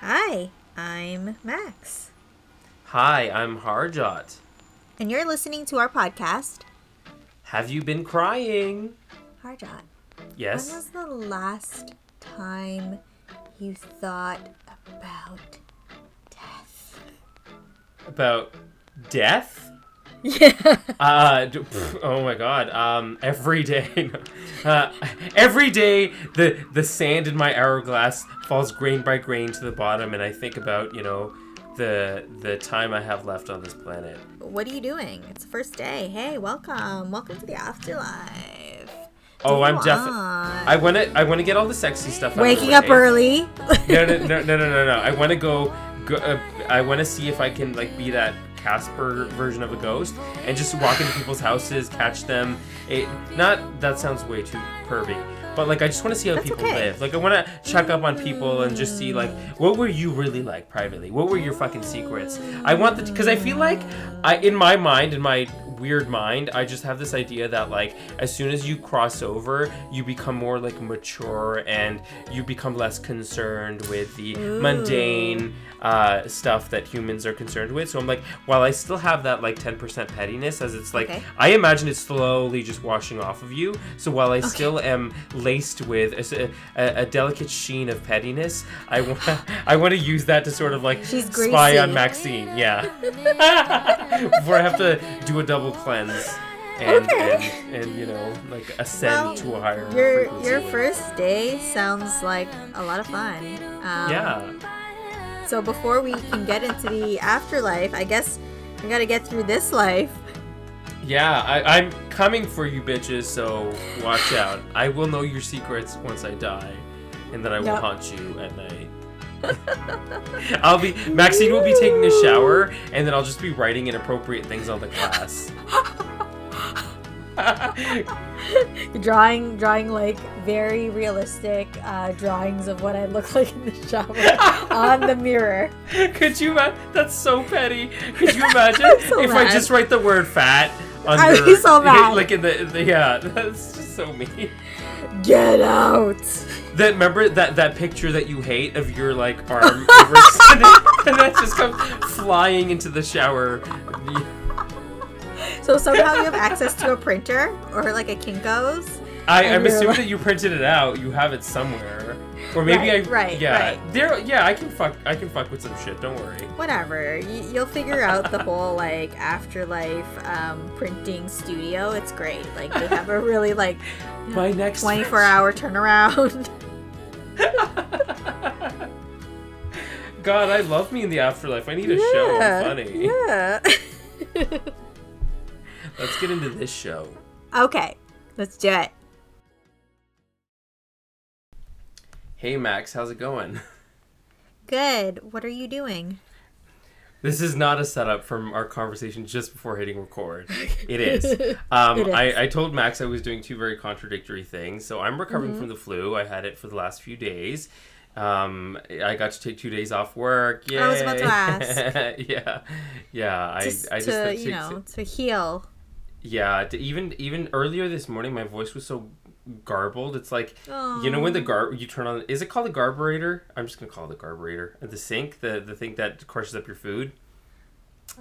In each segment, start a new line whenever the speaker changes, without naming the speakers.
Hi, I'm Max,
Hi, I'm Harjot.
and you're listening to our podcast,
Have you been crying?
Harjot.
Yes.
When was the last time you thought about death?
About death?
Yeah.
Uh, pff, oh my god. Um, every day, uh, every day, the the sand in my hourglass falls grain by grain to the bottom, and I think about you know the the time I have left on this planet.
What are you doing? It's the first day. Hey, welcome. Welcome to the afterlife.
Oh, I'm definitely. I want to. I want to get all the sexy stuff. out of the
Waking up early.
no, no, no, no, no, no, no. I want to go. go uh, I want to see if I can like be that Casper version of a ghost and just walk into people's houses, catch them. It not that sounds way too pervy, but like I just want to see how
That's
people
okay.
live. Like I want to check up on people and just see like what were you really like privately? What were your fucking secrets? I want that because I feel like I in my mind in my weird mind. I just have this idea that like as soon as you cross over you become more like mature and you become less concerned with the mundane uh, stuff that humans are concerned with. So i'm like while i still have that like 10% pettiness as it's like
Okay.
i imagine it slowly just washing off of you. So while i still am laced with a delicate sheen of pettiness i want i want to use that to sort of like
She's
spy on
greasy.
maxine. Yeah before I have to do a double cleanse and
Okay.
and, and you know like ascend
Well,
to a higher
Your
frequency.
your first day sounds like a lot of fun. Um,
yeah.
So before we can get into the afterlife, I guess we gotta get through this life.
Yeah, I, I'm coming for you bitches, so watch out. I will know your secrets once I die, and then I will
Yep.
haunt you at night. I'll be Maxine will be taking a shower, and then I'll just be writing inappropriate things on the glass.
drawing drawing like very realistic uh, drawings of what I look like in the shower on the mirror.
Could you imagine? That's so petty. Could you imagine
so
if I just write the word fat
I'd be so mad.
like in the, the yeah? That's just so mean.
Get out!
That remember that that picture that you hate of your like arm over and, and that just comes flying into the shower.
So somehow you have access to a printer or like a Kinko's.
I, I'm assuming
like-
that you printed it out. You have it somewhere, or maybe
Right,
I
right,
yeah
right.
there yeah I can fuck I can fuck with some shit. Don't worry.
Whatever. You, you'll figure out the whole like afterlife um, printing studio. It's great. Like they have a really like
My next
24 hour turnaround.
God, I love me in the afterlife. I need a show. I'm funny.
Yeah.
Let's get into this show.
okay, let's do it.
Hey Max, how's it going?
Good. What are you doing?
This is not a setup from our conversation just before hitting record. It is. Um,
It is.
I, I told Max I was doing two very contradictory things. So I'm recovering
Mm-hmm.
from the flu. I had it for the last few days. Um, I got to take two days off work. Yay.
I was about to ask.
yeah, yeah. I,
Just
I just
to you know to heal.
Yeah, to even even earlier this morning, my voice was so garbled. It's like you know when the gar you turn on is it called the garburator? I'm just gonna call it the garburator. Uh, the sink, the the thing that crushes up your food.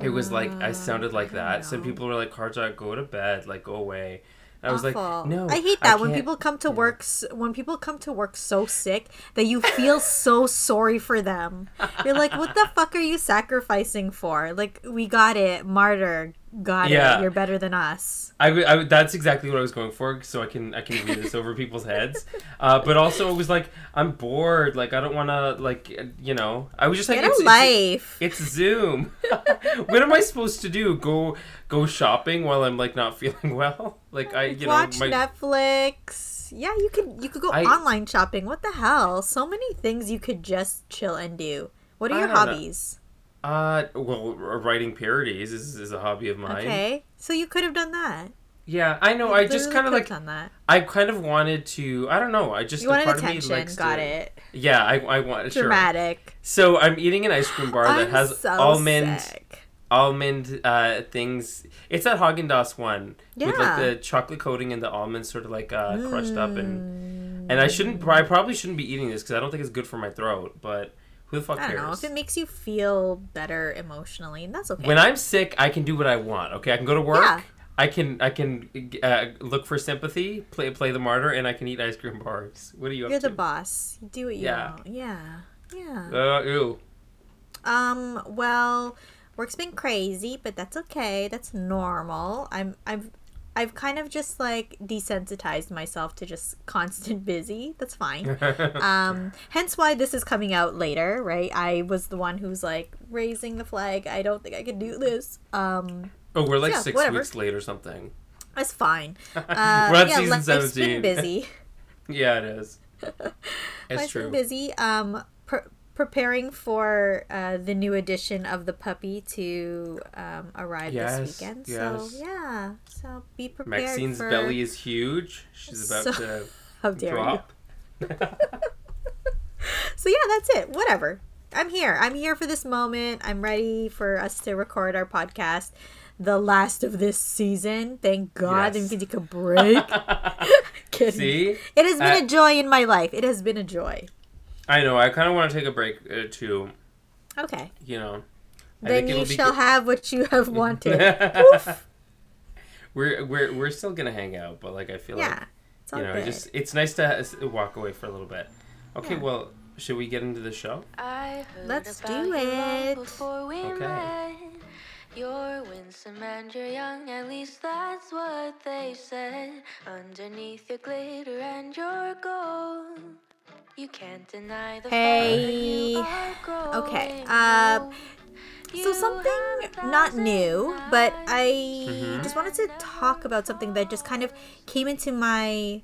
It was like I sounded like ah, that. Some people were like, "Karja, go to bed, like go away." I was like, "No."
I hate that when people come to work when people come to work so sick that you feel so sorry for them. You're like, what the fuck are you sacrificing for? Like, we got it, martyr, got
Yeah.
it. You're better than us.
I, I, that's exactly what I was going for, so I can I can read this over people's heads. Uh, but also, it was like I'm bored. Like I don't want to like you know. I was just like
Get a
it's, it's-
life.
It's Zoom. what am I supposed to do? Go go shopping while I'm like not feeling well? Like I you
Watch
know my
Netflix. Yeah, you could you could go
I-
online shopping. What the hell? So many things you could just chill and do. What are
I
your
don't know. Uh well writing parodies is, is a hobby of mine.
Okay, so you could have done that.
Yeah, I know.
You
I just kind of like
done that.
I kind of wanted to. I don't know. I just
You wanted
part of me
attention. Got
to-
it.
Yeah, I I want sure.
Dramatic.
So I'm eating an ice cream bar that has
so
almond
sick.
almond uh things. It's that Haagen Dazs one with like the chocolate coating and the almonds sort of like uh, crushed up and
Mm.
and I shouldn't. I probably shouldn't be eating this because I don't think it's good for my throat. But Who the fuck
I
cares?
don't know if it makes you feel better emotionally, and that's okay.
when I'm sick, I can do what I want. Okay, I can go to work.
Yeah.
I can I can uh, look for sympathy, play play the martyr, and I can eat ice cream bars. What are you
have
to do?
You're the
to?
boss. You do what you
Yeah.
want. Yeah. Yeah.
Uh, ew.
Um, well, work's been crazy, but that's okay. That's normal. I'm I've I've kind of just like desensitized myself to just constant busy. That's fine. um, hence why this is coming out later, right? I was the one who's like raising the flag. I don't think I can do this. Um,
oh, we're like
Yeah,
six
whatever.
weeks late or something.
That's fine. Uh,
We're
yeah,
season
life's been
17.
busy.
Yeah, it is. It's
I've
true.
been busy. Um, preparing for uh, the new edition of the puppy to um, arrive
Yes,
this weekend.
yes.
So yeah, so be prepared.
Maxine's
for...
belly is huge. She's about
So-
to
How dare
drop.
you? So yeah, that's it. Whatever. I'm here. I'm here for this moment. I'm ready for us to record our podcast. The last of this season. Thank God.
Yes.
means you can take a break.
See,
It has been a joy in my life. It has been a joy.
I know. I kind of want to take a break uh, too.
Okay.
You know.
Then you shall
good-
have what you have wanted.
we're we're we're still gonna hang out, but like I feel like
yeah. It's all
you know,
good.
just it's nice to walk away for a little bit. Okay,
Yeah.
well, should we get into the show?
I heard
Let's
about
do it.
Before we
Okay.
met. You're winsome and you're young, at least that's what they said. Underneath your glitter and your gold, you can't deny the
Hey.
fact that you are
Okay, uh. So something not new, but I
Mhm.
just wanted to talk about something that just kind of came into my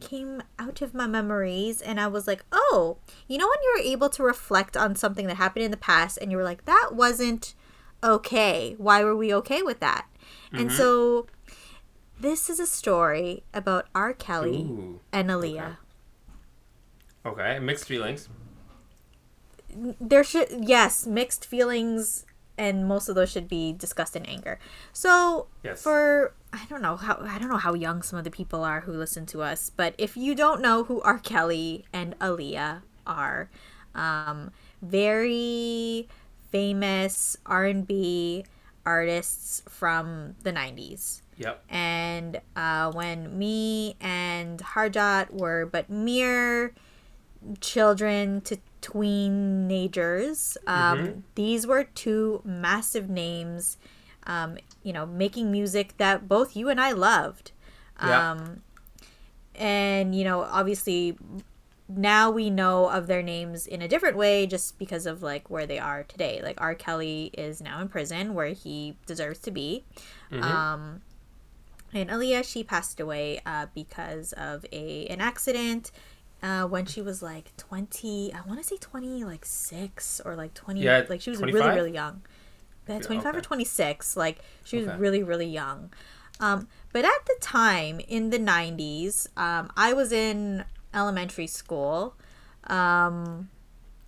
came out of my memories and I was like, "Oh, you know when you're able to reflect on something that happened in the past and you were like, that wasn't okay. Why were we okay with that?" And
Mhm.
so this is a story about R. Kelly
Ooh.
and Aaliyah.
Okay, mixed feelings.
there should yes mixed feelings and most of those should be discussed in anger so
Yes.
for i don't know how i don't know how young some of the people are who listen to us but if you don't know who r kelly and aaliyah are um very famous r&b artists from the 90s
Yep.
and uh, when me and Harjot were but mere children to teenagers, um,
Mhm.
these were two massive names, um, you know, making music that both you and I loved.
Yeah.
Um, and, you know, obviously now we know of their names in a different way just because of like where they are today. Like R. Kelly is now in prison where he deserves to be.
Mhm.
Um, and Aaliyah, she passed away uh, because of a an accident uh, when she was like twenty. I want to say twenty, like six or like twenty.
Yeah,
like she was
25?
really really young. Yeah,
Yeah,
twenty five or twenty six. Like she was
Okay.
really really young. Um, but at the time in the nineties, um, I was in elementary school. Um,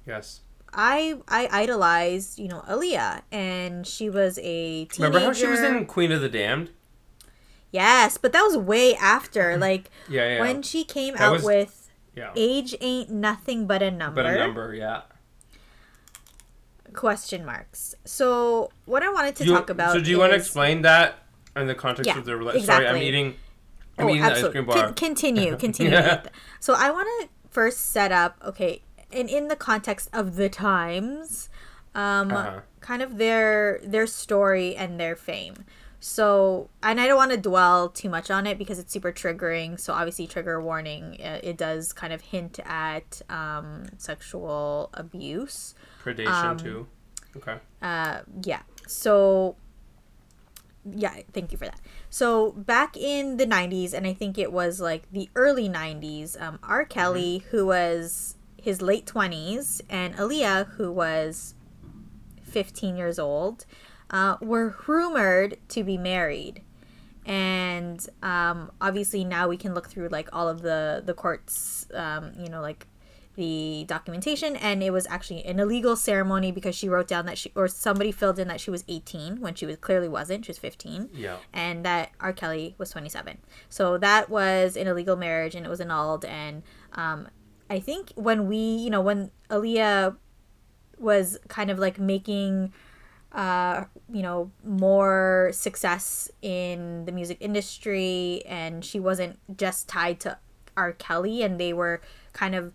Yes.
I I idolized you know Aaliyah, and she was a teenager.
Remember how she was in Queen of the Damned?
Yes, but that was way after. Like
Yeah, yeah.
when she came
That
out
was-
with
yeah.
"Age Ain't Nothing But a Number."
But a number, yeah.
Question marks. So what I wanted to
you-
talk about.
So do you want to explain that in the context
Yeah,
of the relationship? Sorry, I'm eating. I'm
Oh,
eating the ice
absolutely.
cream bar.
Con- continue, continue.
Yeah.
So I want to first set up, okay, and in the context of the times, um,
Uh-huh.
kind of their their story and their fame. So, and I don't want to dwell too much on it because it's super triggering. So, obviously, trigger warning. uh, It does kind of hint at um, sexual abuse.
Predation
um,
too. Okay.
Uh, yeah. So, yeah, thank you for that. So, back in the 90s, and I think it was like the early 90s, um, R. Kelly, who was his late 20s, and Aaliyah, who was 15 years old, uh, were rumored to be married. And um, obviously now we can look through like all of the the courts, um, you know, like the documentation, and it was actually an illegal ceremony because she wrote down that she or somebody filled in that she was 18 when she was clearly wasn't. She was 15
Yeah.
and that R. Kelly was 27. So that was an illegal marriage and it was annulled. And um, I think when we, you know, when Aaliyah was kind of like making uh, you know, more success in the music industry, and she wasn't just tied to R. Kelly, and they were kind of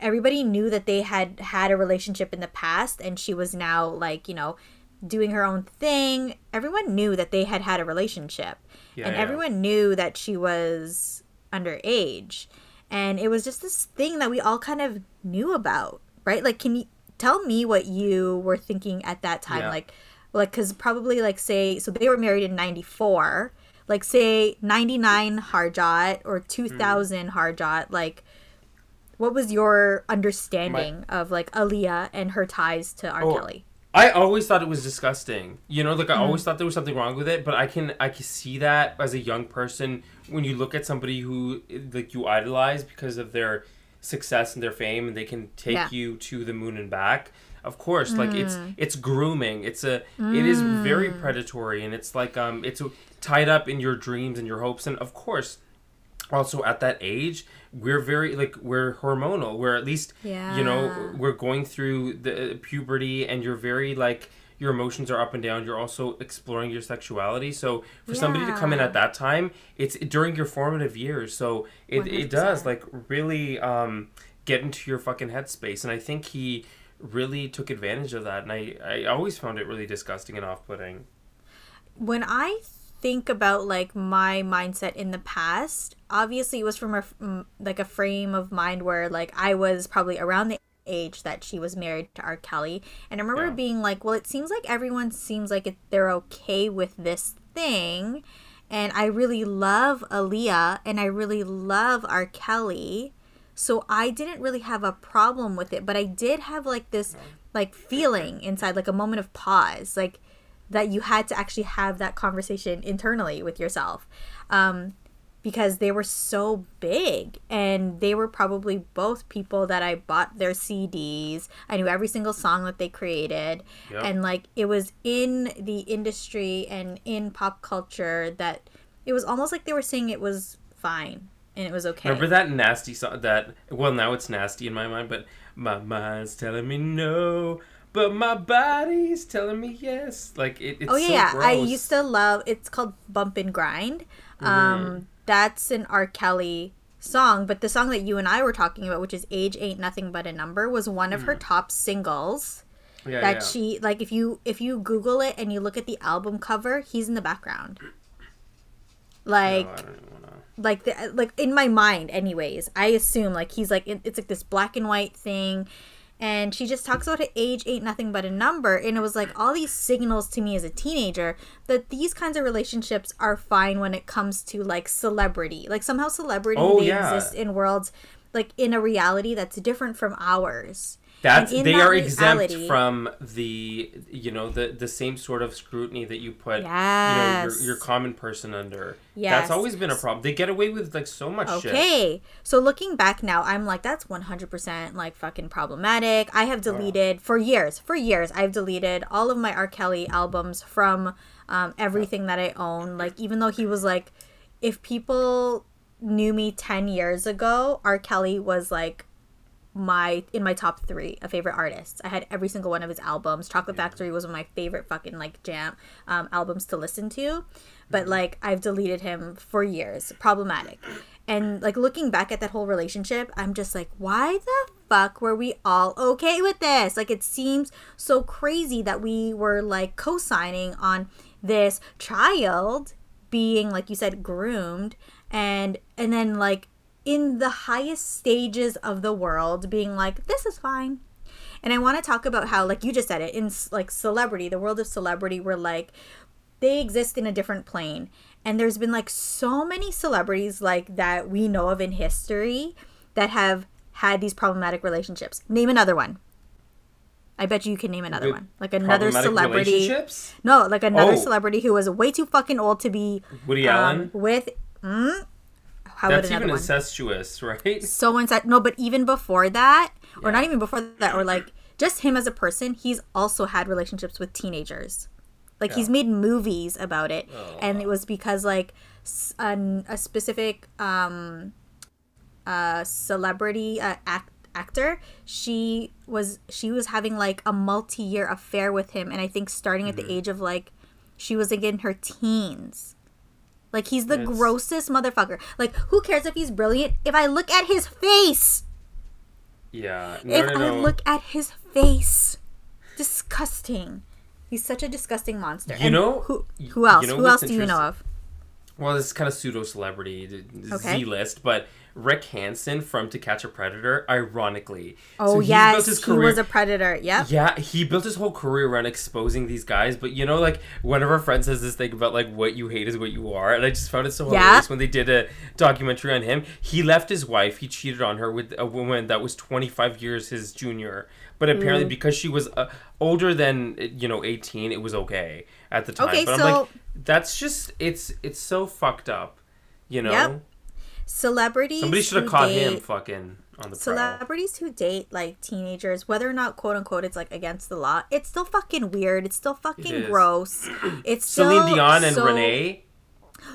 everybody knew that they had had a relationship in the past, and she was now like you know doing her own thing. Everyone knew that they had had a relationship,
Yeah,
and
yeah.
everyone knew that she was underage, and it was just this thing that we all kind of knew about, right? Like, can you tell me what you were thinking at that time?
Yeah.
Like, like because probably like say so they were married in 94 like say 99 harjot or 2000 harjot like what was your understanding of like Aaliyah and her ties to R.
Oh,
Kelly?
I always thought it was disgusting. You know, like
Mm.
I always thought there was something wrong with it, but I can I can see that as a young person when you look at somebody who like you idolize because of their success and their fame and they can take
Yeah.
you to the moon and back. Of course, like it's
Mm.
it's grooming. It's a it is very predatory and it's like um it's tied up in your dreams and your hopes and of course also at that age we're very like we're hormonal we're at least you know we're going through the puberty and you're very like your emotions are up and down you're also exploring your sexuality. So for somebody to come in at that time it's during your formative years. So it, it does like really um get into your fucking headspace. And i think he really took advantage of that. And i i always found it really disgusting and off-putting.
When I think about like my mindset in the past, obviously it was from a mm, like a frame of mind where like I was probably around the age that she was married to R. Kelly, and I remember
Yeah.
being like, well, it seems like everyone seems like it, they're okay with this thing, and I really love Aaliyah and I really love R. Kelly. So I didn't really have a problem with it, but I did have like this like feeling inside, like a moment of pause, like that you had to actually have that conversation internally with yourself. Um, because they were so big and they were probably both people that I bought their CDs. I knew every single song that they created.
Yep.
And like it was in the industry and in pop culture that it was almost like they were saying it was fine and it was okay.
Remember that nasty song? That well, now it's nasty in my mind, but my mind's telling me no, but my body's telling me yes. Like it, it's
Oh yeah,
so
yeah. I used to love. It's called Bump and Grind.
Mm-hmm.
Um, that's an R. Kelly song, but the song that you and I were talking about, which is "Age Ain't Nothing But a Number," was one of her hmm. top singles.
yeah,
that
yeah.
she like. If you if you Google it and you look at the album cover, he's in the background. Like
No, I don't even wanna.
like the, like in my mind anyways i assume like he's like it- it's like this black and white thing and she just talks about how age ain't nothing but a number and it was like all these signals to me as a teenager that these kinds of relationships are fine when it comes to like celebrity like somehow celebrity
Oh,
they
yeah.
exist in worlds like in a reality that's different from ours
That's they
that
are exempt from the you know the the same sort of scrutiny that you put you know your, your common person under.
Yes.
That's always been a problem. They get away with like so much shit.
Okay. So looking back now, I'm like, that's 100% like fucking problematic. I have deleted for years, for years, I've deleted all of my R. Kelly albums from um, everything that I own. Like, even though he was like, if people knew me 10 years ago, R. Kelly was like, my in my top three of favorite artists. I had every single one of his albums. Chocolate Factory was one of my favorite fucking like jam um, albums to listen to, but like I've deleted him for years. Problematic, and like looking back at that whole relationship, I'm just like, why the fuck were we all okay with this? Like it seems so crazy that we were like co-signing on this child being like you said groomed and and then like in the highest stages of the world being like this is fine and i want to talk about how like you just said it in like celebrity the world of celebrity we're like they exist in a different plane and there's been like so many celebrities like that we know of in history that have had these problematic relationships name another one i bet you you can name another
With
one like another celebrity
relationships?
no like another
Oh.
celebrity who was way too fucking old to be
Woody
um,
Allen.
with mm, how
That's even
one
incestuous, right?
so inside no but even before that or not even before that or like just him as a person he's also had relationships with teenagers like he's made movies about it
Oh.
and it was because like an, a specific um uh celebrity uh, act actor, she was she was having like a multi-year affair with him and I think starting at
Mm-hmm.
the age of like she was like in her teens. Like he's the
It's-
grossest motherfucker. Like who cares if he's brilliant if I look at his face?
Yeah. No,
if
no,
I
no.
look at his face. Disgusting. He's such a disgusting monster.
You
And
know-
who who else?
know
who else do you know of?
Well, this is kind of pseudo celebrity,
Okay.
Z list, but Rick Hansen from To Catch a Predator, ironically.
Oh
he
yes,
built his
he
career-
was a predator. Yep.
Yeah, he built his whole career around exposing these guys. But you know, like one of our friends says this thing about like what you hate is what you are, and I just found it so
Yeah.
hilarious when they did a documentary on him. He left his wife. He cheated on her with a woman that was 25 years his junior. But
Mm.
apparently, because she was uh, older than you know 18, it was okay at the time.
Okay,
but I'm
so-
like, that's just it's it's so fucked up. You know,
Yep. Celebrities.
somebody should have caught
date,
him fucking on the prowl.
Celebrities who date like teenagers, whether or not quote unquote it's like against the law, it's still fucking weird. It's still fucking
is.
gross. It's still
Celine Dion and
so-
Renee,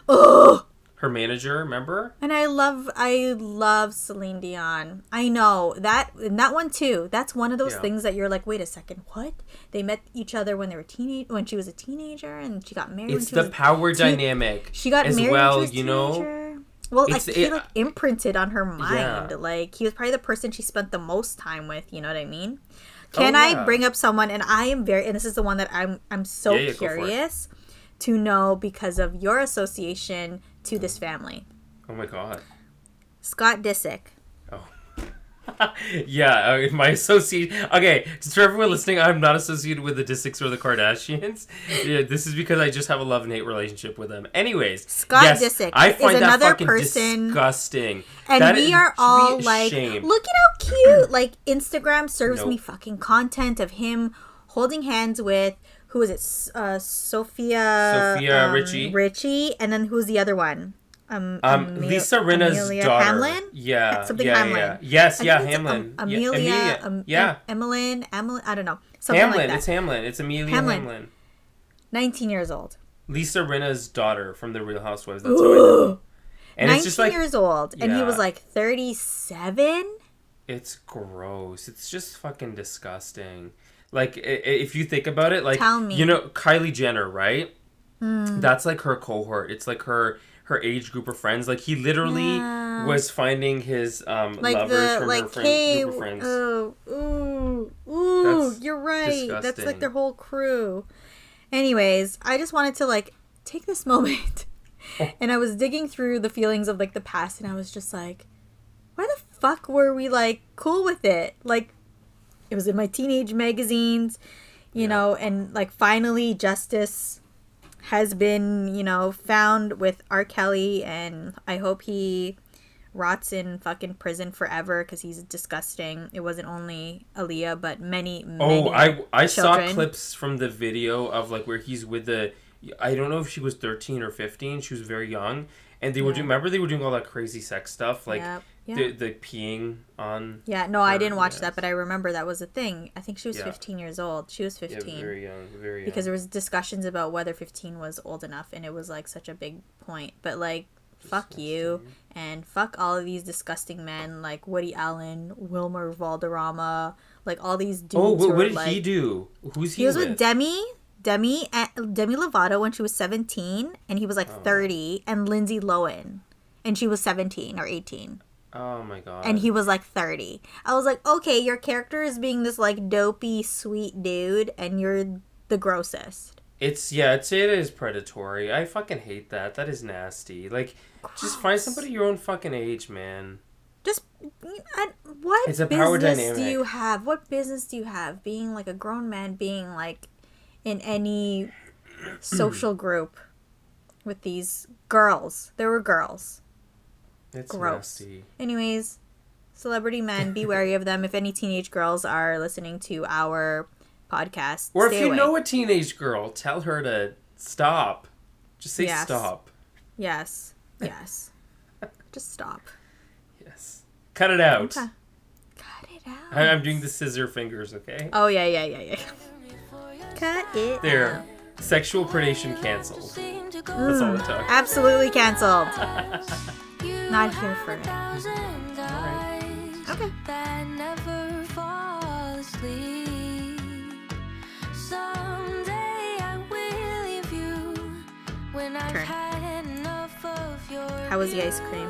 Ugh.
her manager, remember?
And I love, I love Celine Dion. I know that, and that one too. That's one of those
Yeah.
things that you're like, wait a second, what? They met each other when they were teenage, when she was a teenager, and she got married. when
It's the power dynamic.
She got
as
married
well,
when she was
you know.
teenager. Well,
It's-
like he
it-
like uh, imprinted on her mind.
Yeah.
Like he was probably the person she spent the most time with. You know what I mean?
Oh,
Can I bring up someone? And I am very, and this is the one that I'm I'm so
Yeah, yeah, go for it.
curious to know because of your association to this family.
Oh my god.
Scott Disick.
yeah, uh, my associate. Okay, just for everyone listening, I'm not associated with the Disicks or the Kardashians. Yeah, this is because I just have a love and hate relationship with them. Anyways,
Scott
yes,
Disick
I
is
find that
another
fucking
person-
disgusting.
And
That
we
is-
are all like, look at how cute. Like Instagram serves
Nope.
me fucking content of him holding hands with who is it? Uh, Sofia.
Sofia
um,
Richie.
Richie, and then who's the other one? Um,
Um,
Emil-
Lisa Rinna's
Amelia
daughter.
Hamlin.
Yeah,
Something
yeah,
Hamlin.
yeah. Yes,
I
yeah, Hamlin.
Um,
Yeah,
Amelia. um,
yeah.
Em- Emmeline. Emmeline. I don't know. Something
Hamlin.
like that.
It's Hamlin. It's Amelia
Hamlin.
Hamlin.
Nineteen years old.
Lisa Rinna's daughter from the Real Housewives. That's how I know. And
Nineteen
it's just like
years old, and he was like thirty-seven.
It's gross. It's just fucking disgusting. Like if you think about it, like
Tell me.
You know Kylie Jenner, right? That's like her cohort. It's like her her age group of friends. Like he literally
Yeah.
was finding his um
like
lovers
the
from her
like
friend,
hey
group of friends.
oh ooh ooh
That's
you're right that's like their whole crew anyways i just wanted to like take this moment and i was digging through the feelings of like the past and i was just like why the fuck were we like cool with it like it was in my teenage magazines you
Yeah.
know and like finally justice has been you know found with r kelly and i hope he rots in fucking prison forever because he's disgusting. It wasn't only Aaliyah, but many, oh, many.
Oh, I I saw clips from the video of like where he's with the. I don't know if she was thirteen or fifteen. She was very young, and they were
Yeah.
doing. Remember they were doing all that crazy sex stuff, like
Yep. Yeah.
the the peeing on.
yeah, no, I didn't watch
yes.
that, but I remember that was a thing. I think she was
Yeah.
15 years old. She was
Yeah,
15
very young, very young.
because there was discussions about whether 15 was old enough, and it was like such a big point. But like, fuck you, and fuck all of these disgusting men like Woody Allen, Wilmer Valderrama, like all these oh, dudes.
oh, what, what did
like,
he do? Who's he,
He was
with?
with Demi, Demi, Demi Lovato when she was 17, and he was
Oh.
like 30, and Lindsay Lohan, and she was 17 or 18,
oh my god.
and he was like 30. I was like, okay, your character is being this like dopey, sweet dude, and you're the grossest.
It's yeah, it's it is predatory. I fucking hate that. That is nasty. Like, just find somebody your own fucking age, man.
Just I, what
It's a power
business do you have? What business do you have being like a grown man being like in any social group with these girls? There were girls.
It's
Gross.
nasty.
Anyways, celebrity men, be wary of them. If any teenage girls are listening to our podcast,
Or if you
away.
know a teenage girl, tell her to stop. Just say
Yes.
stop.
yes, yes, just stop.
Yes. Cut it out.
Okay. Cut it out.
I- I'm doing the scissor fingers, okay?
Oh yeah, yeah, yeah, yeah. Cut it.
There. Sexual predation canceled. That's all it mm. took.
Absolutely canceled. Not here for it.
Okay. Turn.
How was the ice cream?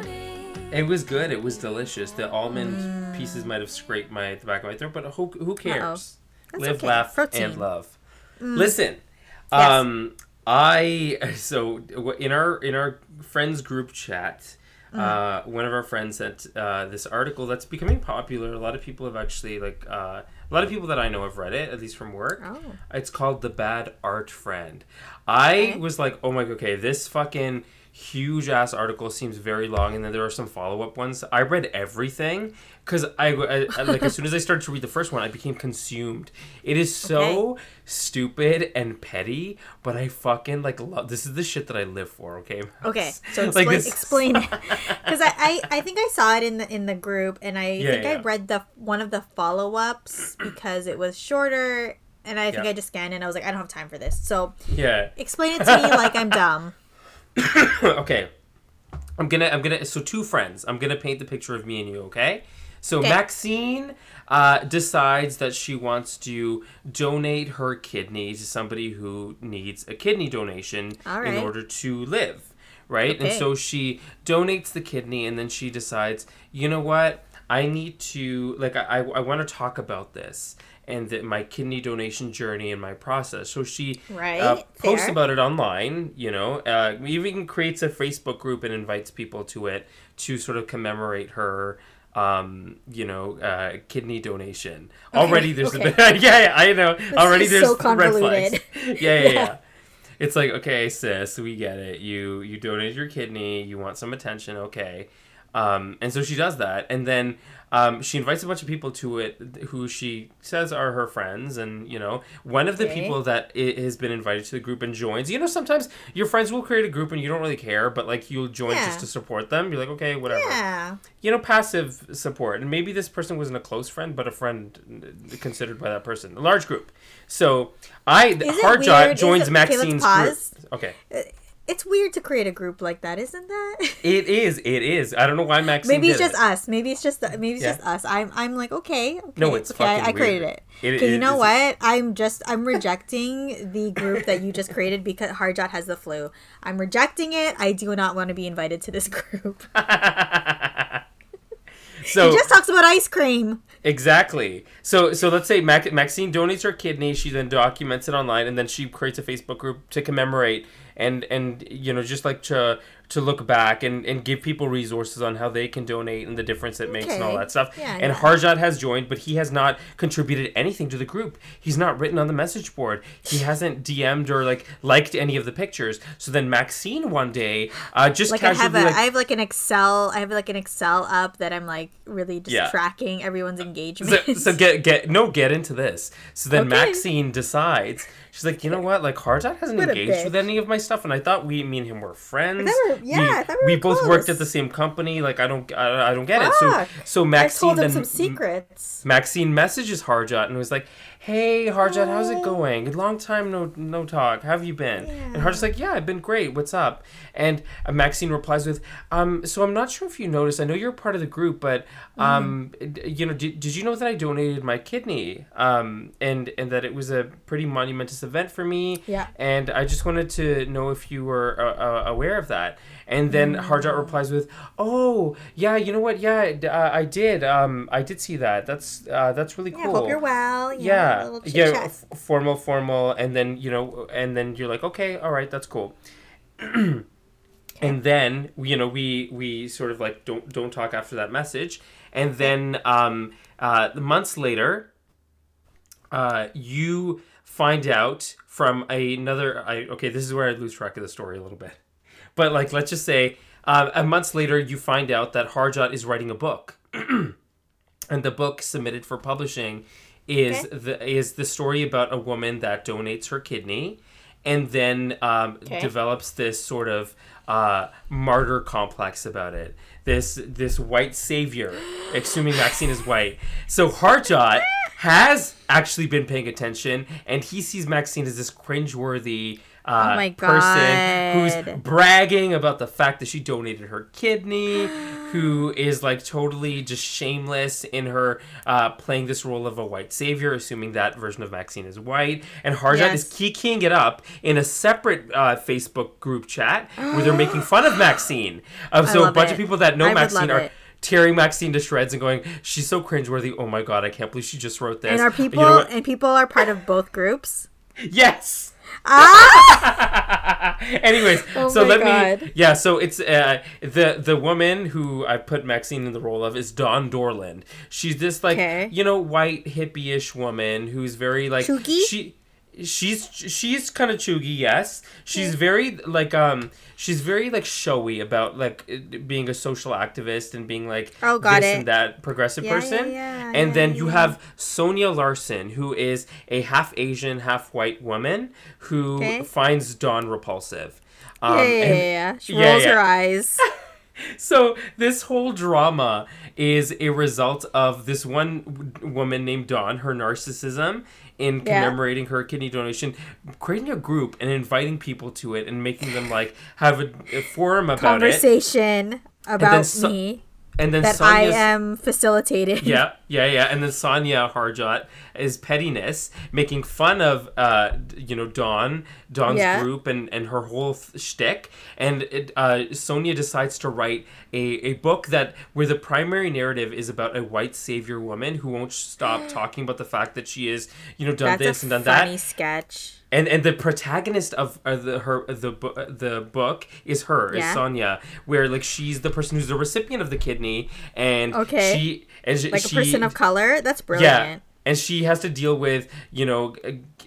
It was good. It was delicious. The almond
mm.
pieces might have scraped my the back of my throat, but who, who cares? Live,
okay.
laugh,
Protein.
and love. Listen,
Yes.
um, I so in our in our friends group chat,
Mm.
uh, one of our friends sent uh, this article that's becoming popular. A lot of people have actually like uh, a lot of people that I know have read it, at least from work.
Oh.
It's called The Bad Art Friend. I
Okay.
was like, oh my, god, okay, this fucking huge ass article seems very long, and then there are some follow up ones. I read everything because I, I- I- like as soon as I started to read the first one, I became consumed. It is so stupid and petty, but I fucking like love. This is the shit that I live for. Okay.
Okay, so
Like
explain,
this-
explain it because I, I I think I saw it in the in the group and I
Yeah,
think I read the one of the follow ups because it was shorter and I think
Yeah.
I just scanned and I was like I don't have time for this so
Yeah.
explain it to me like I'm dumb.
okay. I'm gonna I'm gonna so two friends. I'm gonna paint the picture of me and you, okay? So
Okay.
Maxine uh, decides that she wants to donate her kidney to somebody who needs a kidney donation
All
in order to live, right? And so she donates the kidney, and then she decides, you know what? I need to like I I, want to talk about this and that my kidney donation journey and my process. So she
Right,
uh, posts
fair.
about it online. You know, uh, even creates a Facebook group and invites people to it to sort of commemorate her. Um, you know, uh, kidney donation. Already, there's
okay.
a bit. yeah, yeah, I know. Already,
is
there's
so
red flags.
convoluted.
Yeah, yeah, yeah.
Yeah.
It's like, okay, sis, we get it. You you donated your kidney. You want some attention. Okay. Um, and so she does that, and then um, she invites a bunch of people to it who she says are her friends. And you know, one of the
Okay.
people that has been invited to the group and joins. You know, sometimes your friends will create a group and you don't really care, but like you'll join
Yeah.
just to support them. You're like, okay, whatever
Yeah.
you know, passive support. And maybe this person wasn't a close friend, but a friend considered by that person. A large group. So I,
weird?
Joins
okay,
Maxine's
pause.
group. Okay.
It's weird to create a group like that, isn't that?
It is. It is. I don't know why Maxine
Maybe it's just
it.
us. Maybe it's just maybe it's
Yeah.
just us. I'm I'm like okay. okay
No, it's
okay. I,
fucking
I created
weird.
it.
It-
okay, you know what? I'm just I'm rejecting the group that you just created because Harjot has the flu. I'm rejecting it. I do not want to be invited to this group.
so
it just talks about ice cream.
Exactly. So so let's say Mac- Maxine donates her kidney. She then documents it online, and then she creates a Facebook group to commemorate and and you know just like to to look back and and give people resources on how they can donate and the difference it makes and all that stuff.
Yeah,
and
yeah.
Harjot has joined, but he has not contributed anything to the group. He's not written on the message board. He hasn't DM'd or like liked any of the pictures. So then Maxine one day uh, just
Like I have
casually
a,
like,
I have like an Excel. I have like an Excel up that I'm like really just
Yeah.
tracking everyone's engagement.
so, so get get no get into this. So then
Okay.
Maxine decides she's like, you know what? Like Harjot hasn't
What
engaged with any of my stuff, and I thought we, me and him were friends.
we were- yeah,
we,
I we were
both worked at the same company. Like I don't I, I don't get it. So so
I
Maxine
told him
then
some secrets.
Maxine messages Harjot and was like, "Hey Harjot, how's it going? Long time no no talk. How have you been?" And
Yeah.
Harjot's like, "Yeah, I've been great. What's up?" And uh, Maxine replies with, "Um, so I'm not sure if you noticed. I know you're part of the group, but um, d- you know, did, did you know that I donated my kidney? Um, and and that it was a pretty monumentous event for me.
Yeah.
And I just wanted to know if you were uh, uh, aware of that." And then Harjot replies with, "Oh, yeah, you know what? Yeah, uh, I did. Um, I did see that. That's uh, that's really cool.
Yeah, hope you're well. you
Yeah,
little
yeah, f- formal, formal, and then you know, and then you're like, okay, all right, that's cool. and then you know, we we sort of like don't don't talk after that message, and then um, uh, months later, uh, you find out from another. I okay, this is where I lose track of the story a little bit, but like let's just say. Uh, a months later, you find out that Harjot is writing a book, and the book submitted for publishing is
Okay.
the is the story about a woman that donates her kidney, and then um,
Okay.
develops this sort of uh, martyr complex about it. This this white savior, assuming Maxine is white. So Harjot has actually been paying attention, and he sees Maxine as this cringeworthy. Uh,
Oh my
person who's bragging about the fact that she donated her kidney, who is like totally just shameless in her uh, playing this role of a white savior, assuming that version of Maxine is white. And Harjot
Yes.
is keying it up in a separate uh, Facebook group chat where they're making fun of Maxine. Um, so a bunch
it.
of people that know
I
Maxine are
it.
tearing Maxine to shreds and going, "She's so cringeworthy. Oh my god, I can't believe she just wrote this."
And are
You
people
know
and people are part of both groups?
Yes.
Ah!
Anyways,
Oh
so let
God.
me yeah, so it's uh the the woman who I put Maxine in the role of is Dawn Dorland. She's this like
Okay.
you know white hippie-ish woman who's very like she she's she's kind of chuggy yes she's very like um she's very like showy about like being a social activist and being like
Oh, got
this
it.
and that progressive
Yeah,
person
yeah,
and
yeah,
then you have Sonya Larson, who is a half Asian, half white woman who
Okay.
finds Dawn repulsive. Um,
yeah, yeah, yeah. She rolls her eyes.
so this whole drama is a result of this one w- woman named Dawn, her narcissism in
Yeah.
commemorating her kidney donation, creating a group and inviting people to it and making them like have a, a forum about it.
Conversation about
so-
me
And then
that
Sonya's,
I am facilitating.
Yeah, yeah, yeah. And then Sonya Harjot is pettiness, making fun of, uh, you know, Dawn, Dawn's
Yeah.
group, and, and her whole th- shtick. And it, uh, Sonya decides to write a, a book that where the primary narrative is about a white savior woman who won't stop talking about the fact that she is, you know, done
That's
this and done
funny
that.
sketch.
And and the protagonist of uh, the her the the book is her is
Yeah.
Sonya, where like she's the person who's the recipient of the kidney, and
Okay.
she and she,
Like a
she-
person of color. That's brilliant.
yeah, and she has to deal with you know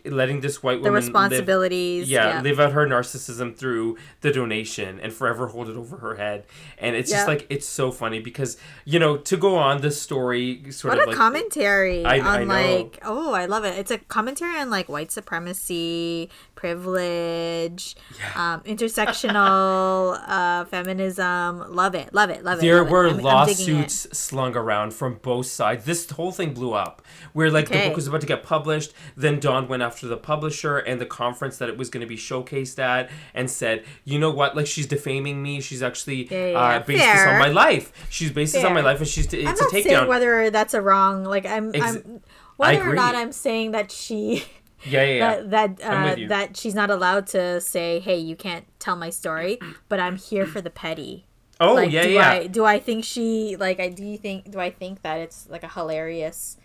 letting this white
The
woman live,
responsibilities.
yeah,
yeah.
live out her narcissism through the donation and forever hold it over her head, and it's just like it's so funny because you know to go on the story sort
What
of
a
like
commentary
I-
on
I know.
like oh I love it. It's a commentary on like white supremacy, privilege, um, intersectional uh, feminism. Love it, love it, love it.
there
love it.
were
I'm- I'm
lawsuits slung around from both sides. This whole thing blew up. Where like the book was about to get published, then Dawn went after the publisher and the conference that it was going to be showcased at, and said, "You know what? Like she's defaming me. She's actually
Yeah, yeah,
uh,
yeah.
based this on my life. She's based this on my life, and she's t-
I'm
it's a takedown.
whether that's a wrong. Like I'm,
Ex-
I'm whether or not I'm saying that she
yeah, yeah,
that that uh, that she's not allowed to say, "Hey, you can't tell my story," but I'm here for the petty.
oh,
like,
yeah,
do
yeah.
I do I think she like I do you think do I think that it's like a hilarious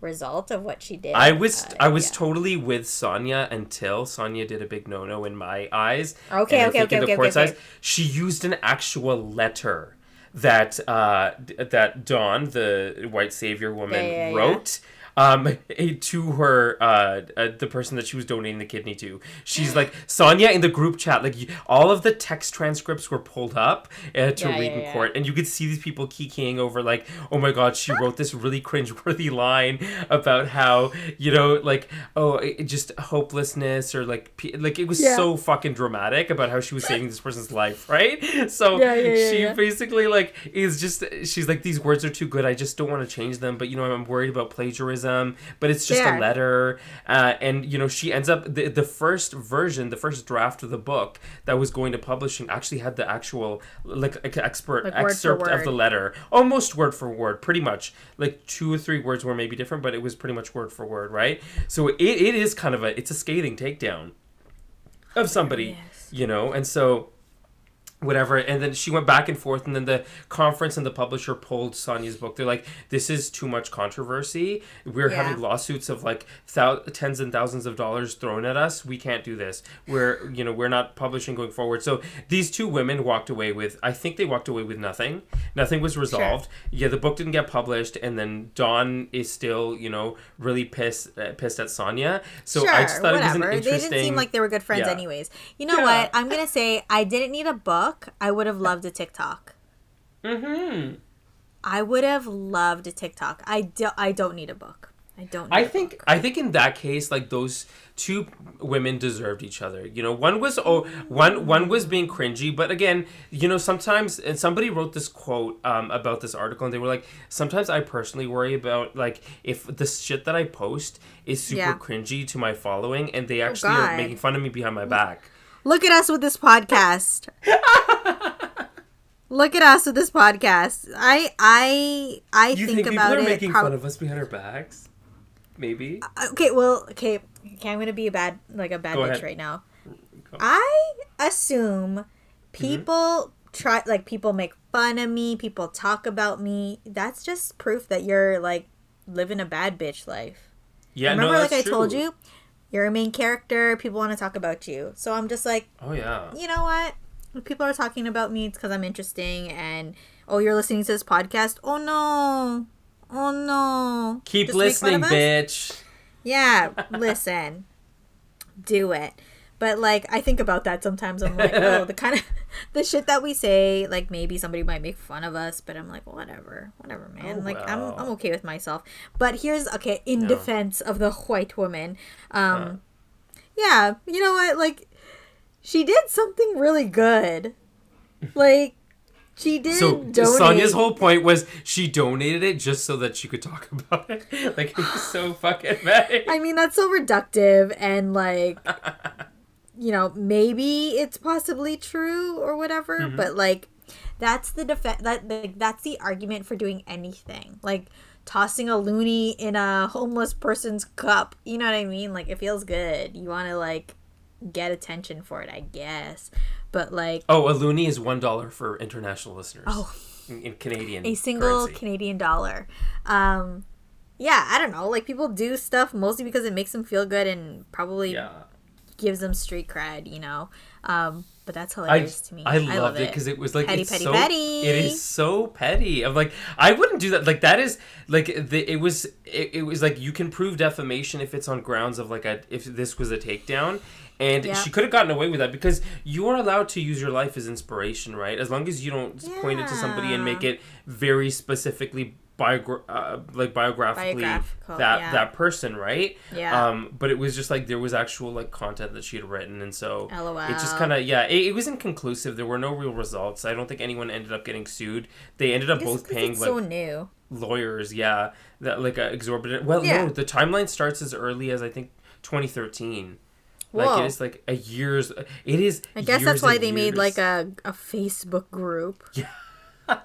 result of what she did?
I was
Uh,
I was
yeah.
totally with Sonya until Sonya did a big no no in my eyes.
Okay, okay, okay,
in the
okay,
court's
okay,
eyes, She used an actual letter that uh that Dawn, the white savior woman,
Yeah, yeah, yeah.
Um, eh, to her, uh, uh, the person that she was donating the kidney to. She's like Sonya in the group chat. Like all of the text transcripts were pulled up uh, to
Yeah,
read
yeah,
in
yeah.
court, and you could see these people keying over like, oh my god, she wrote this really cringeworthy line about how you know, like, oh, it, it just hopelessness or like, like it was so fucking dramatic about how she was saving this person's life, right? So she basically like is just she's like these words are too good. I just don't want to change them, but you know, I'm worried about plagiarism. But it's just
Fair.
a letter, uh, and you know, she ends up the the first version, the first draft of the book that was going to publishing actually had the actual like like, expert
Like, word
excerpt of the letter, almost word for word, pretty much. Like two or three words were maybe different, but it was pretty much word for word, right? So it, it is kind of a it's a scathing takedown of somebody,
Yes.
you know, and so whatever and then she went back and forth and then the conference and the publisher pulled sonya's book they're like this is too much controversy we're
Yeah.
having lawsuits of like thou- tens and thousands of dollars thrown at us we can't do this we're you know we're not publishing going forward so these two women walked away with i think they walked away with nothing nothing was resolved yeah the book didn't get published and then dawn is still you know really pissed uh, pissed at sonia so
sure,
i just thought
whatever.
it was an
They didn't seem like they were good friends,
Yeah.
anyways. You know
Yeah.
what? I'm gonna say I didn't need a book. I would have loved a TikTok.
mm-hmm.
I would have loved a TikTok. I do, I don't need a book. I don't. Need
I
a
think
book.
I think in that case, like those two women deserved each other. You know, one was oh one one was being cringy, but again, you know, sometimes and somebody wrote this quote um, about this article, and they were like, sometimes I personally worry about like if the shit that I post is super
Yeah.
cringy to my following, and they actually are making fun of me behind my back.
Look at us with this podcast. Look at us with this podcast. I I I
You
think,
think, people
about
are
it.
making
prob-
fun of us behind our backs? Maybe.
okay, well, okay, okay, I'm gonna be a bad like a bad
Go
bitch
ahead.
right now. I assume
Mm-hmm.
people try like people make fun of me, people talk about me. That's just proof that you're like living a bad bitch life.
Yeah,
Remember,
no,
like I told you, you're a main character. People want to talk about you, so I'm just like,
Oh yeah.
you know what? If people are talking about me, it's because I'm interesting. And oh, you're listening to this podcast. Oh no, oh no.
Keep
Just
listening, bitch.
Yeah, listen, do it. But like, I think about that sometimes. I'm like, oh, the kind of the shit that we say. Like, maybe somebody might make fun of us, but I'm like, whatever, whatever, man.
Oh,
like, I'm. I'm okay with myself. But here's okay. In
No.
defense of the white woman, um, yeah, you know what? Like, she did something really good. Like, she did.
So
donate.
Sonya's whole point was she donated it just so that she could talk about it. Like it was so fucking mad.
I mean, that's so reductive and like, you know, maybe it's possibly true or whatever,
Mm-hmm.
but like, that's the defense. That like, that's the argument for doing anything. Like tossing a loony in a homeless person's cup. You know what I mean? Like, it feels good. You want to like get attention for it, I guess. But like,
Oh, a loony is one dollar for international listeners.
Oh.
in, in Canadian.
a single
currency.
Canadian dollar. Um, yeah, I don't know. Like people do stuff mostly because it makes them feel good and probably
Yeah.
Gives them street cred, you know. Um, but that's
I,
hilarious to me.
I loved it because it was like
Petty,
it's
petty,
so,
petty.
It is so petty. I'm like I wouldn't do that. Like that is like the, it was it, it was like you can prove defamation if it's on grounds of like a if this was a takedown. And
Yeah.
she could have gotten away with that because you are allowed to use your life as inspiration, right? As long as you don't point it to somebody and make it very specifically biogra- uh, like biographically
Biographical,
that
yeah.
that person, right?
Yeah.
Um, but it was just like there was actual like content that she had written, and so
LOL.
it just kind of yeah, it, it was inconclusive. There were no real results. I don't think anyone ended up getting sued. They ended up both paying like
so new.
lawyers, yeah, that like uh, exorbitant. Well,
Yeah.
no, the timeline starts as early as I think 2013. Like
Whoa.
it is like a year's. It is.
I guess
years
that's why they made like a, a Facebook group.
yeah.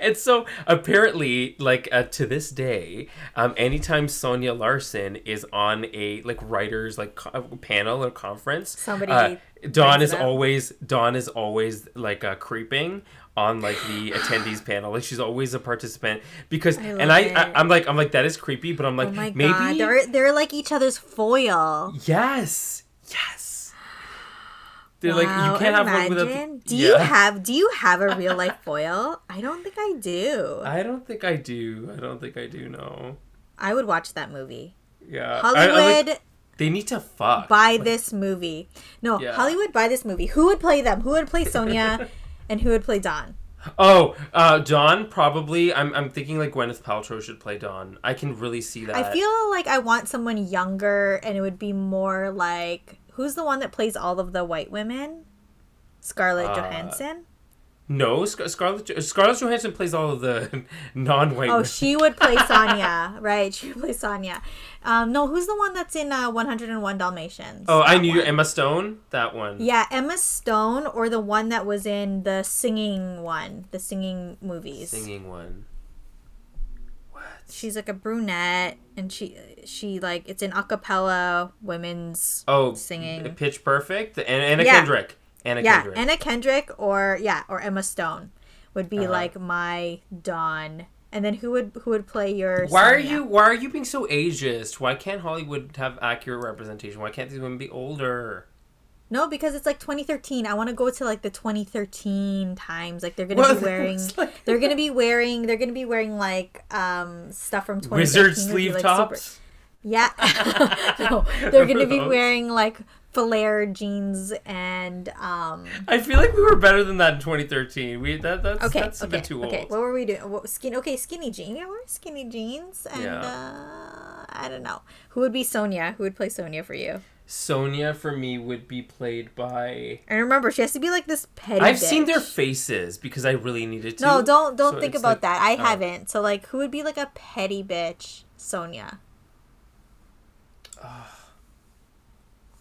And so apparently, like uh, to this day, um, anytime Sonya Larson is on a like writers like co- panel or conference,
Somebody
uh, Dawn is always Dawn is always like uh, creeping on like the attendees panel. Like she's always a participant because, and I,
it.
I I'm like I'm like that is creepy, but I'm like
Oh
maybe
god, they're they're like each other's foil.
yes, yes. They're like
Wow,
you can't have one
imagine.
without.
Do you have do you have a real life foil? I don't think I do.
I don't think I do. I don't think I do. No.
I would watch that movie.
Yeah. I- I like-
Hollywood
They need to fuck.
buy this movie. No,
Yeah.
Hollywood buy this movie. Who would play them? Who would play Sonya and who would play Dawn?
Oh, uh, Dawn probably. I'm, I'm thinking like Gwyneth Paltrow should play Dawn. I can really see that.
I feel like I want someone younger and it would be more like who's the one that plays all of the white women? Scarlett
Uh,
Johansson?
no. Scar- Scarlett Jo- Scarlett Johansson plays all of the non-white.
Oh,
women.
she would play Sonya, right? She would play Sonya. Um, no, who's the one that's in uh, 101 Dalmatians?
Oh, I knew
one.
Emma Stone. That one.
Yeah, Emma Stone or the one that was in the singing one, the singing movies.
Singing one.
She's like a brunette, and she she like it's an acapella women's.
Oh,
singing.
Pitch Perfect. And Anna
Yeah.
Kendrick. Anna
yeah,
Kendrick.
Anna Kendrick or yeah or Emma Stone would be
Uh-huh.
like my Dawn. And then who would who would play your?
Why are you Why are you being so ageist? Why can't Hollywood have accurate representation? Why can't these women be older?
No, because it's like 2013. I want to go to like the 2013 times. Like they're gonna
Well,
be wearing,
like-
they're gonna be wearing, they're gonna be wearing like um stuff from 2013.
Wizard
It'd be,
sleeve
like,
tops.
super- Yeah, no, they're gonna be wearing like flared jeans and um.
I feel like we were better than that in 2013. We that that's
Okay,
that's a
okay,
bit too old. okay.
What were we doing? What, skin? Okay, skinny jeans. Yeah, we're skinny jeans, and
Yeah.
uh, I don't know who would be Sonya. Who would play Sonya for you?
Sonya for me would be played by.
And remember, she has to be like this petty. Bitch.
I've seen their faces because I really needed to.
No, don't don't
So
think about
like-
that. I
oh.
haven't. So like, who would be like a petty bitch? Sonya.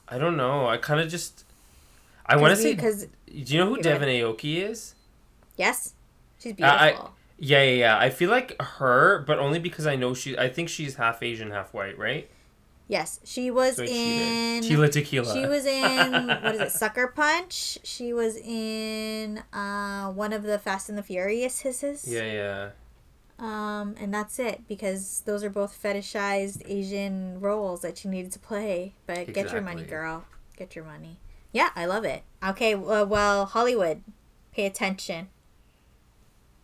I don't know. I kind of just. I want to say.
'cause-
Do you know who. Devon Aoki is?
yes, she's
I- I-
beautiful.
Yeah, yeah, yeah. I feel like her, but only because I know she. I think she's half Asian, half white, right?
Yes, she was
So
in.
cheated. Tila Tequila.
She was in what is it, Sucker Punch? She was in uh, one of the Fast and the Furious hisses.
Yeah, yeah.
Um, and that's it because those are both fetishized Asian roles that she needed to play. But get your money, girl. Get your money. Yeah, I love it. Okay, uh, well, Hollywood, pay attention.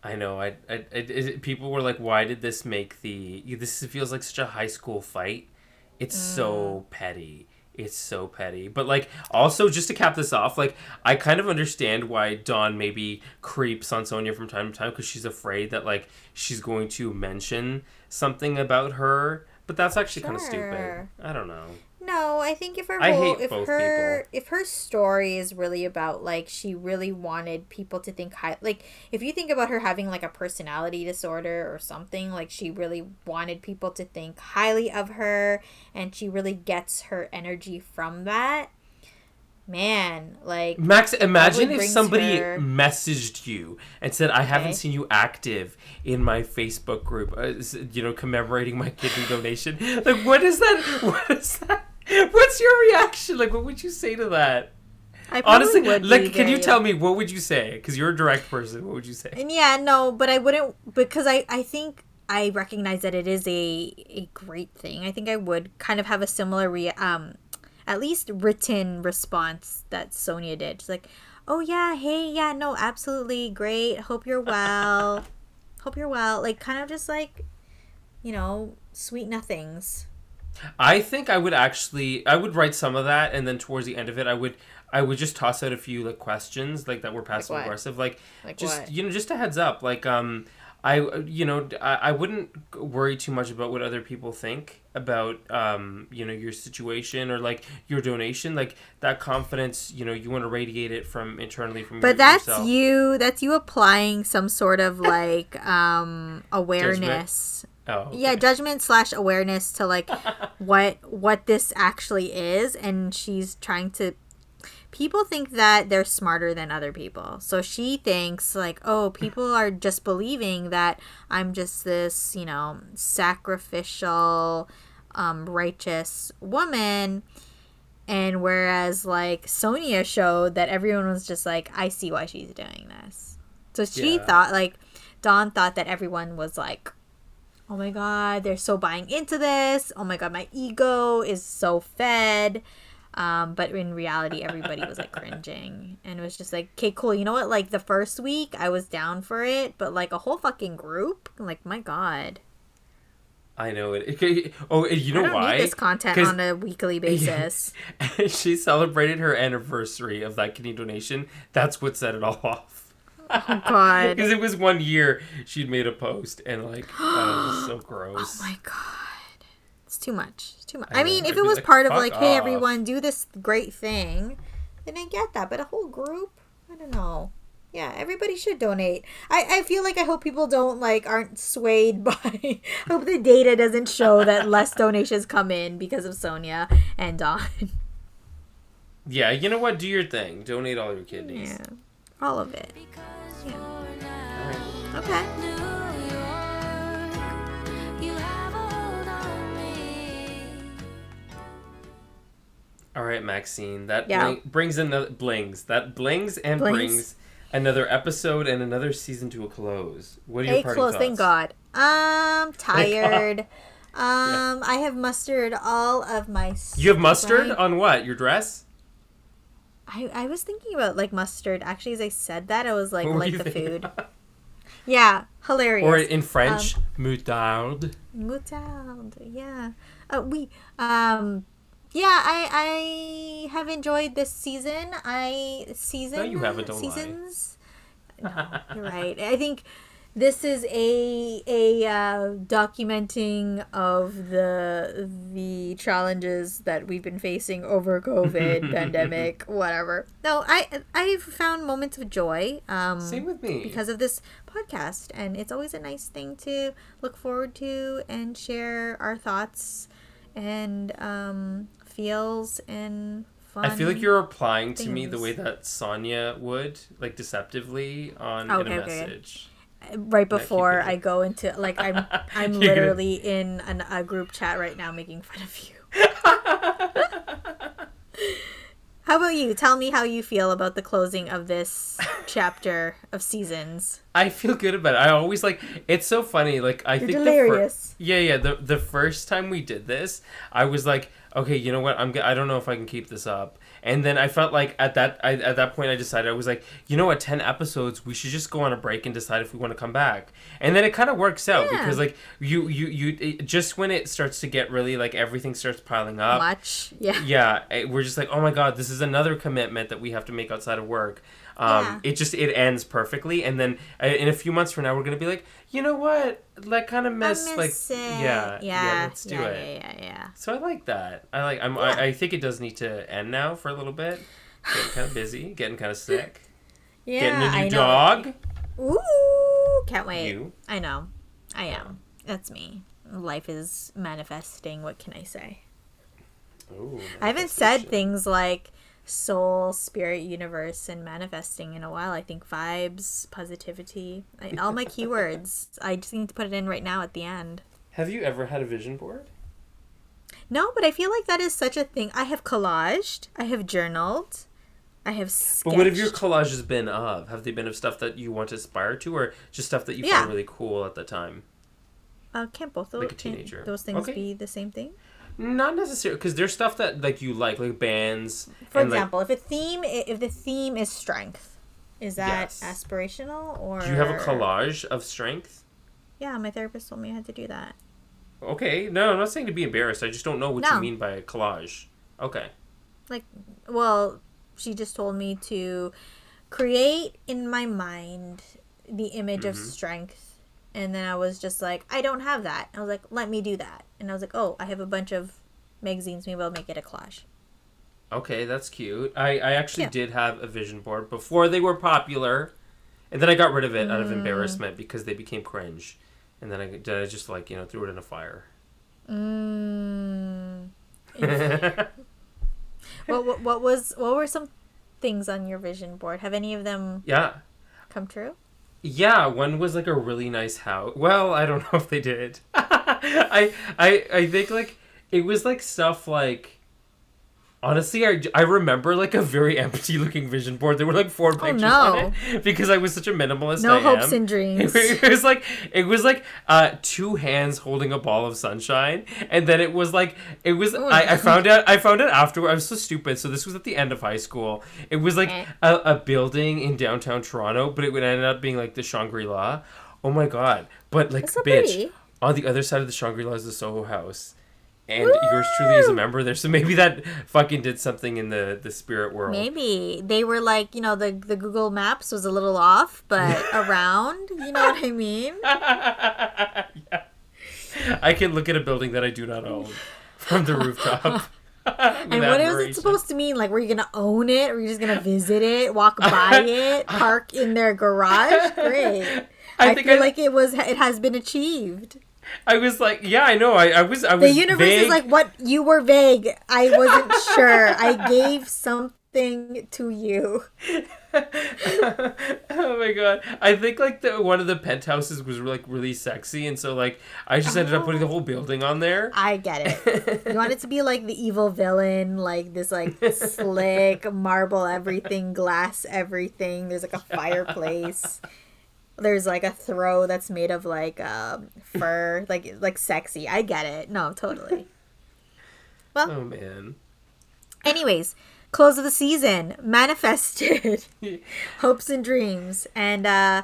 I know. I, I, I people were like, "Why did this make the? This feels like such a high school fight. It's
Mm.
so petty. It's so petty." But like, also just to cap this off, like, I kind of understand why Dawn maybe creeps on Sonya from time to time because she's afraid that like she's going to mention something about her. But that's actually kind of stupid. I don't know.
No, I think if her whole, if her if her story is really about like she really wanted people to think high like if you think about her having like a personality disorder or something like she really wanted people to think highly of her and she really gets her energy from that man like
Max, imagine if somebody
her-
messaged you and said, "I haven't seen you active in my Facebook group, uh, you know, commemorating my kidney donation." Like, what is that? What is that? What's your reaction? Like, what would you say to that?
I
Honestly,
would
like, can you tell me what would you say? Because you're a direct person. What would you say?
And yeah, no, but I wouldn't because I I think I recognize that it is a a great thing. I think I would kind of have a similar re- um at least written response that Sonya did. She's like, "Oh yeah, hey, yeah, no, absolutely great. Hope you're well. Hope you're well." Like kind of just like you know, sweet nothings.
I think I would actually I would write some of that and then towards the end of it I would I would just toss out a few like questions like that were passive
what?
aggressive like,
Like
just
what?
you know just a heads up like um I you know I, I wouldn't worry too much about what other people think about um you know your situation or like your donation like that confidence you know you want to radiate it from internally from
But
your-
that's
yourself.
you that's you applying some sort of like um awareness.
Oh okay.
yeah judgment slash awareness to like what what this actually is and she's trying to people think that they're smarter than other people so she thinks like oh people are just believing that i'm just this you know sacrificial um righteous woman and whereas like sonya showed that everyone was just like i see why she's doing this so she
Yeah.
thought like dawn thought that everyone was like oh my god they're so buying into this. Oh my god my ego is so fed. Um, but in reality everybody was like cringing and it was just like okay cool. You know what? Like the first week i was down for it but like a whole fucking group? Like my god.
I know it, it- oh you know why?
this content on a weekly basis.
She celebrated her anniversary of that kidney donation. That's what set it all off
oh god
because it was one year she'd made a post and like oh, it was so gross
Oh my god. It's too much. It's too much.
I
I, mean,
I'd
if it was
like,
part of
"Fuck
like, hey everyone, do this great thing, then I get that. But a whole group, I don't know. Yeah, everybody should donate. I, I feel like I hope people don't like aren't swayed by I hope the data doesn't show that less donations come in because of Sonya and Dawn.
yeah you know what do your thing donate all your kidneys
yeah. All of it.
Because
Yeah.
you're
Okay.
New York, you have a hold on me.
all right maxine that
Yeah.
bling- brings another blings that blings and
Blings.
brings another episode and another season to a close what are your
Hey,
parting
close.
thoughts
Thank God. Um,
Thank God.
tired. Um, I have mustered all of my.
you have mustard
strength.
on what your dress
I, I was thinking about like mustard. Actually, as I said that, I was like,
What
like the food. Yeah, hilarious.
or in french moutarde
Moutarde. Yeah. Uh, we. Um. Yeah, I I have enjoyed this season. I season.
No, you haven't, don't lie.
seasons. No, you're right. I think this is a a uh, documenting of the the challenges that we've been facing over COVID pandemic, whatever. No, I I've found moments of joy. Um,
same with me
because of this podcast and it's always a nice thing to look forward to and share our thoughts and um, feels and fun.
I feel like you're replying to me the way that Sonya would, like deceptively on
Okay,
in a
okay. Right before. I go into like I'm I'm
You're gonna-
literally in an, a group chat right now making fun of you. How about you? Tell me how you feel about the closing of this chapter of seasons.
I feel good about it. I always like it's so funny. Like I
You're
think
delirious.
The fir- yeah, yeah. The the first time we did this, I was like, okay, you know what? I'm g- I don't know if I can keep this up. And then I felt like at that I, at that point I decided I was like, you know what? Ten episodes. We should just go on a break and decide if we want to come back. And then it kind of works out
Yeah.
because like you you you it, just when it starts to get really like everything starts piling up.
Much, yeah.
yeah eh, we're just like oh my god this is another commitment that we have to make outside of work um
Yeah.
it just it ends perfectly and then uh, in a few months from now we're gonna be like you know what like kind of miss,
miss
like
it.
yeah
yeah,
let's do
yeah,
it
Yeah, yeah, yeah.
so i like that i like i'm
Yeah.
I, I think it does need to end now for a little bit getting kind of busy getting kind of sick
Yeah,
getting a new
I know.
dog
Ooh, can't wait.
you
I know. I am. That's me. Life is manifesting. What can I say?
Ooh,
I haven't said things like soul, spirit, universe, and manifesting in a while. I think vibes, positivity, I, all my keywords. I just need to put it in right now at the end.
have you ever had a vision board
No, but I feel like that is such a thing. I have collaged. I have journaled. I have sketched.
but what have your collages been of have they been of stuff that you want to aspire to or just stuff that you
Yeah.
found really cool at the time
uh, can't both those,
like a teenager.
those things
Okay.
be the same thing?
Not necessarily, because there's stuff that like you like, like bands.
For
and, like,
example, if a theme, if the theme is strength, is that
Yes.
aspirational or?
do you have a collage of strength?
Yeah, my therapist told me I had to do that.
Okay, no, I'm not saying to be embarrassed. I just don't know what you mean by a collage. Okay,
Like, well, she just told me to create in my mind the image of
Mm-hmm.
strength, and then I was just like, I don't have that. I was like, let me do that, and I was like, oh, I have a bunch of magazines. Maybe I'll make it a collage.
okay, that's cute. I I actually
Yeah.
did have a vision board before they were popular, and then I got rid of it out
Mm.
of embarrassment because they became cringe, and then I, then I just like you know threw it in a fire.
Mm. what, what what was what were some things on your vision board? Have any of them
yeah.
come true?
Yeah, one was like a really nice house. Well, I don't know if they did. I I I think like it was like stuff like honestly I, I remember like a very empty looking vision board. There were like four pictures on
Oh, no.
it because I was such a minimalist.
No
I
hopes
am.
and dreams.
It was like it was like uh, two hands holding a ball of sunshine, and then it was like it was.
Oh,
I, I found out. I found out afterward. I was so stupid. So this was at the end of high school. It was like
Eh.
a, a building in downtown Toronto, but it would end up being like the Shangri La. Oh my god! But like,
so
bitch,
pretty.
on the other side of the Shangri La is the Soho House. And yours truly is a member there, so maybe that fucking did something in the the spirit world.
Maybe they were like, you know, the the Google Maps was a little off, but around, you know what I mean?
yeah. I can look at a building that I do not own from the rooftop.
And what is it supposed to mean? Like, were you gonna own it, or were you just gonna visit it, walk by it, park in their garage? Great. I,
I think
feel
I-
like it was. It has been achieved.
I was like, yeah, I know. I, I was. I was.
The universe
vague.
is like what you were vague. I wasn't sure. I gave something to you.
oh my god! I think like the one of the penthouses was like really sexy, and so like I just ended up putting the oh. whole building on there.
I get it. You want it to be like the evil villain, like this, like slick marble everything, glass everything. There's like a fireplace. There's like a throw that's made of like um, fur, like like sexy. I get it. No, totally. Well,
Oh man.
anyways, close of the season, manifested, hopes and dreams, and uh,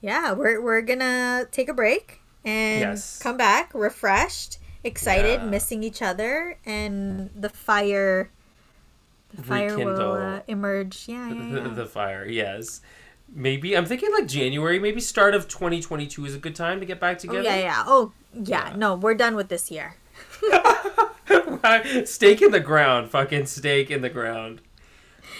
yeah, we're we're gonna take a break and
Yes.
come back refreshed, excited,
Yeah.
missing each other, and the fire. The fire will uh, emerge. Yeah, yeah, yeah.
the fire, yes. Maybe I'm thinking like January, maybe start of 2022 is a good time to get back
Oh,
together.
yeah, yeah. Oh, yeah.
Yeah.
No, we're done with this year.
stake in the ground, fucking stake in the ground.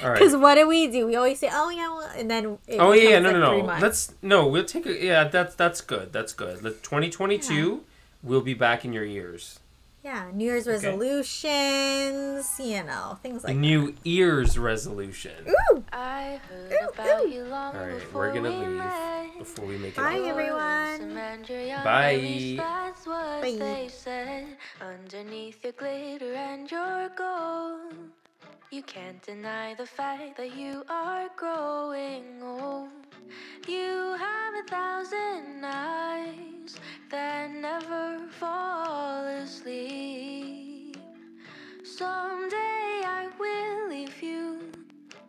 All right.
Because what do we do? We always say, "Oh yeah," well, and then
Oh yeah, yeah, no,
like,
no, no. Let's no. We'll take a yeah. That's that's good. That's good. Let 2022. We'll be back in your ears.
Yeah, New Year's resolutions, you know, things
The
like
New Year's resolution.
Ooh!
I heard about you long
All right,
before
we're gonna
we
leave
met.
before we make it.
Bye,
out.
everyone.
Bye.
At least that's what
Bye.
they said. Underneath your glitter and your gold, you can't deny the fact that you are growing old. You have a thousand eyes that never fall asleep. Someday I will leave you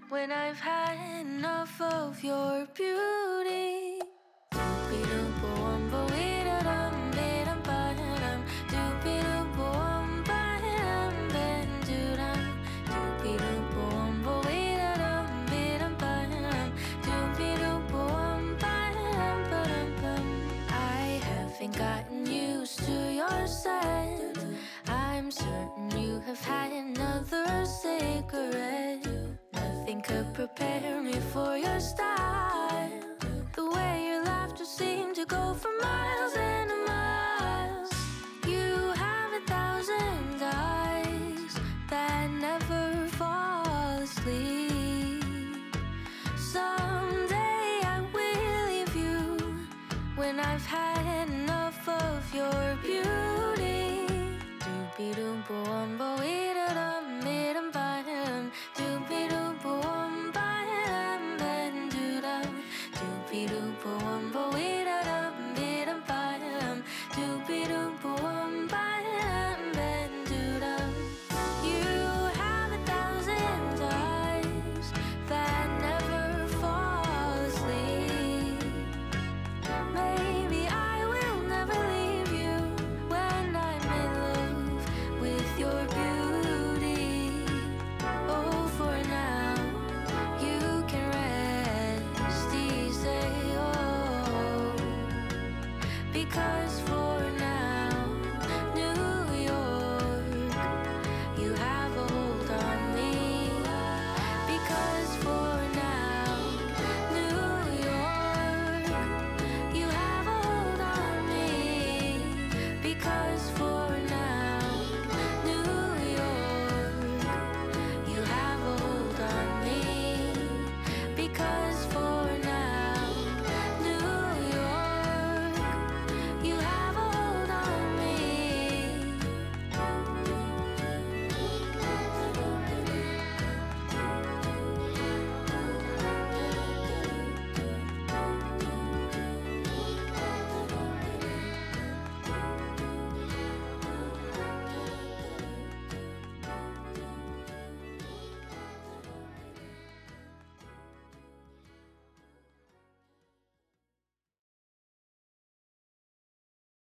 when I've had enough of your beauty. Scent. I'm certain you have had another cigarette. Nothing could prepare me for your style. The way your laughter seemed to go for miles.